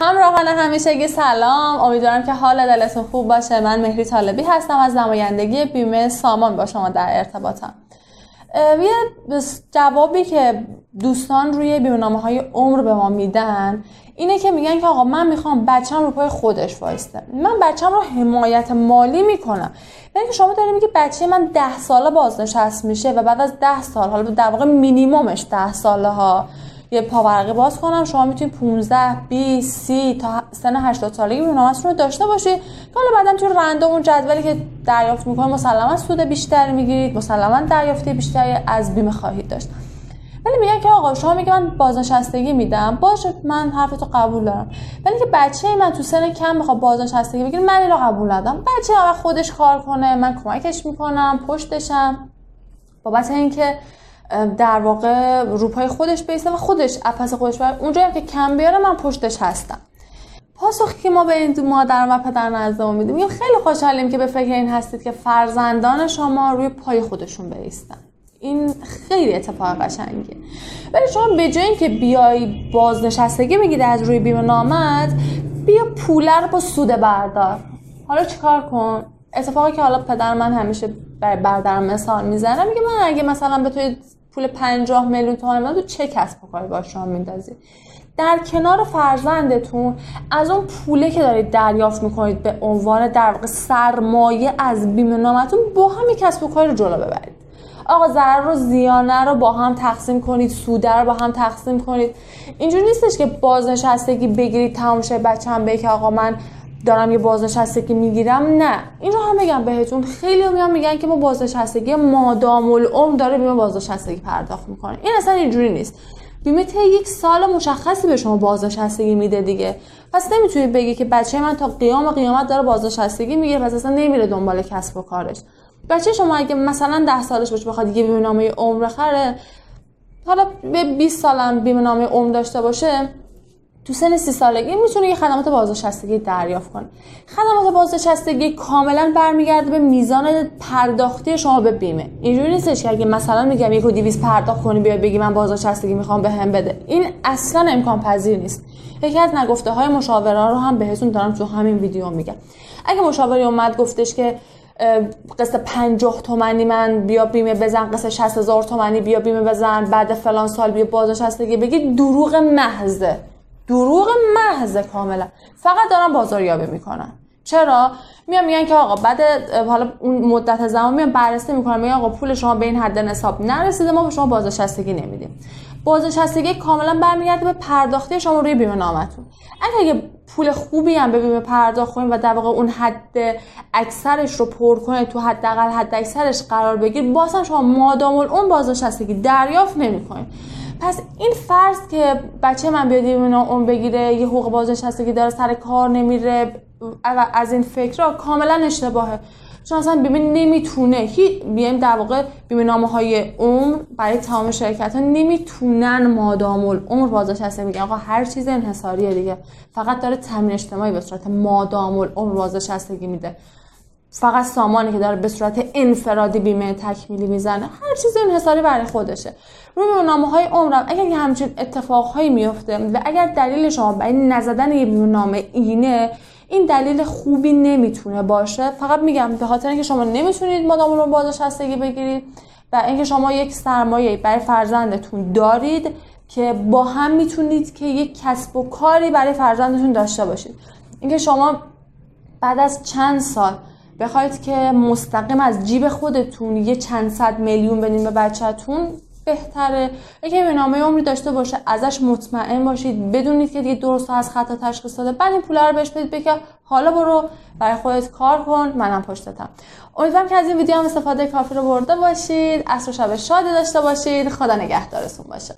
همراهان همیشگی سلام. امیدوارم که حال دلتون خوب باشه. من مهری طالبی هستم. از نمایندگی بیمه سامان با شما در ارتباطم. یه جوابی که دوستان روی بیمنامه های عمر به ما میدن اینه که میگن که آقا من می‌خوام بچم رو پای خودش وایسته. من بچم رو حمایت مالی می‌کنم. یعنی شما داریم میگه بچه من ده ساله بازنشست میشه و بعد از ده سال حالا در واقع مینیمومش ده ساله ها یه پاورقی باز کنم. شما می‌تونید 15 20 30 تا سن 80 سالگی بیمه‌نامه‌تون رو داشته باشید که حالا بعدم تو رنده اون جدولی که دریافت می‌کنید مسلما سود بیشتری می‌گیرید مسلما دریافتی بیشتری از بیمه خواهید داشت. ولی میگن که آقا شما میگه من بازنشستگی میدم. باشه من حرفتو قبول دارم. ولی که بچه من تو سن کم می‌خواد بازنشستگی بگیره من اینو قبول ندارم. بچه خودش کار کنه من کمکش می‌کنم پشتشم. بابت اینکه در واقع روپای خودش بیسته و خودش اپس خودش بر. اونجایی که کم بیاره من پشتش هستم. پاسخی که ما به این مادر و پدر نزدمون میدیم میگیم خیلی خوشحالیم که به فکر این هستید که فرزندان شما روی پای خودشون بیستن. این خیلی اتفاق قشنگه ولی شما به جای اینکه بیای بازنشستگی میگید از روی بیمه نامت بیا پوله رو با سود بردار. حالا چیکار کن؟ اتفاقی که حالا پدر من همیشه بردار مثال می‌زنه میگه من اگه مثلا توی پول 50 میلیون تومان تو چه کسب و کاری باش شما در کنار فرزندتون از اون پوله که دارید دریافت می‌کنید به عنوان در واقع سرمایه از بیمه نامتون با هم کسب و کاری رو جلو ببرید. آقا ضرر رو زیانه رو با هم تقسیم کنید سوده رو با هم تقسیم کنید. اینجوری نیستش که بازنشستگی بگیرید تمام شه بچه هم بگه آقا من دارم یه بازنشستگی می‌گیرم نه. این رو هم بگم بهتون. خیلی میان میگن که ما بازنشستگی مادام العمر داره بیمه بازنشستگی پرداخت می‌کنه. این اصلا اینجوری نیست. بیمه تا یک سال مشخصی به شما بازنشستگی میده دیگه. پس نمی‌تونید بگی که بچه من تا قیام قیامت داره بازنشستگی می‌گیره پس اصلا نمیره دنبال کسب و کارش. بچه شما اگه مثلا ده سالش باشه بخواد یه بیمه نامه عمر بخره حالا به 20 سالم بیمه نامه عمر داشته باشه تو سن سی سالگی می‌تونه یه خدمات بازنشستگی دریافت کنه. خدمات بازنشستگی کاملا برمیگرده به میزان پرداختی شما به بیمه. اینجوری نیستش که اگه مثلا میگم یک و دیویز پرداخت کنی بیای بگی من بازنشستگی می‌خوام به هم بده. این اصلا امکان پذیر نیست. یکی از نگفته های مشاوران رو هم بهتون دارم تو همین ویدیو میگم. اگه مشاوری اومد گفتش که قصه 50 تومنی من بیا بیمه بزن قصه 60 هزار تومنی بیا بیمه بزن بعد فلان سال بیا بازنشستگی بگی دروغ محضه. دروغ محض کاملا فقط دارن بازاریابی می‌کنن. چرا؟ میان میگن که آقا بعد حالا اون مدت زمان میان بررسی می‌کنن میگن آقا پول شما به این حد نصاب نرسیده ما به شما بازنشستگی نمیدیم. بازنشستگی کاملا برمیگرده به پرداختی شما روی بیمه نامتون. اگه پول خوبی هم به بیمه پرداخت کنید و در واقع اون حد اکثرش رو پر کنید تو حداقل حد اکثرش قرار بگیر باز هم شما مادام اون بازنشستگی دریافت نمی‌کنید. پس این فرض که بچه من بیاد اینا اون بگیره یه حقوق بازنشستگی داره سر کار نمیره از این فکرها کاملا اشتباهه. چون اصلا بیمه نمی‌تونه هی بیایم در واقع بیمه نامه های عمر برای تمام شرکت ها نمی‌تونن مادام العمر بازنشسته. میگن آقا هر چیز انحصاریه دیگه. فقط داره تامین اجتماعی به صورت مادام العمر بازنشستگی میده. فقط سامانی که داره به صورت انفرادی بیمه تکمیلی می‌زنه هر چیزی انحصاری برای خودشه. روی نامه های عمرم اگر یه همچین اتفاقهایی میفته و اگر دلیل شما برای نزدن یه نامه اینه این دلیل خوبی نمی‌تونه باشه. فقط میگم به خاطر اینکه شما نمی‌تونید مادام رو بازنشستگی بگیرید و اینکه شما یک سرمایه برای فرزندتون دارید که با هم می‌تونید که یک کسب و کاری برای فرزندتون داشته باشید. اینکه شما بعد از چند سال بخواید که مستقیم از جیب خودتون یه چند صد میلیون بدین به بچهتون بهتره. یکی به نامه عمری داشته باشه ازش مطمئن باشید. بدونید که دیگه درست از خطا تشخیص داده. بعد این پولا رو بهش بدید بگه حالا برو برای خودت کار کن منم پشتتم. امیدوارم که از این ویدیو هم استفاده کافی رو برده باشید. عصر شب شادی داشته باشید. خدا نگهدارتون باشه.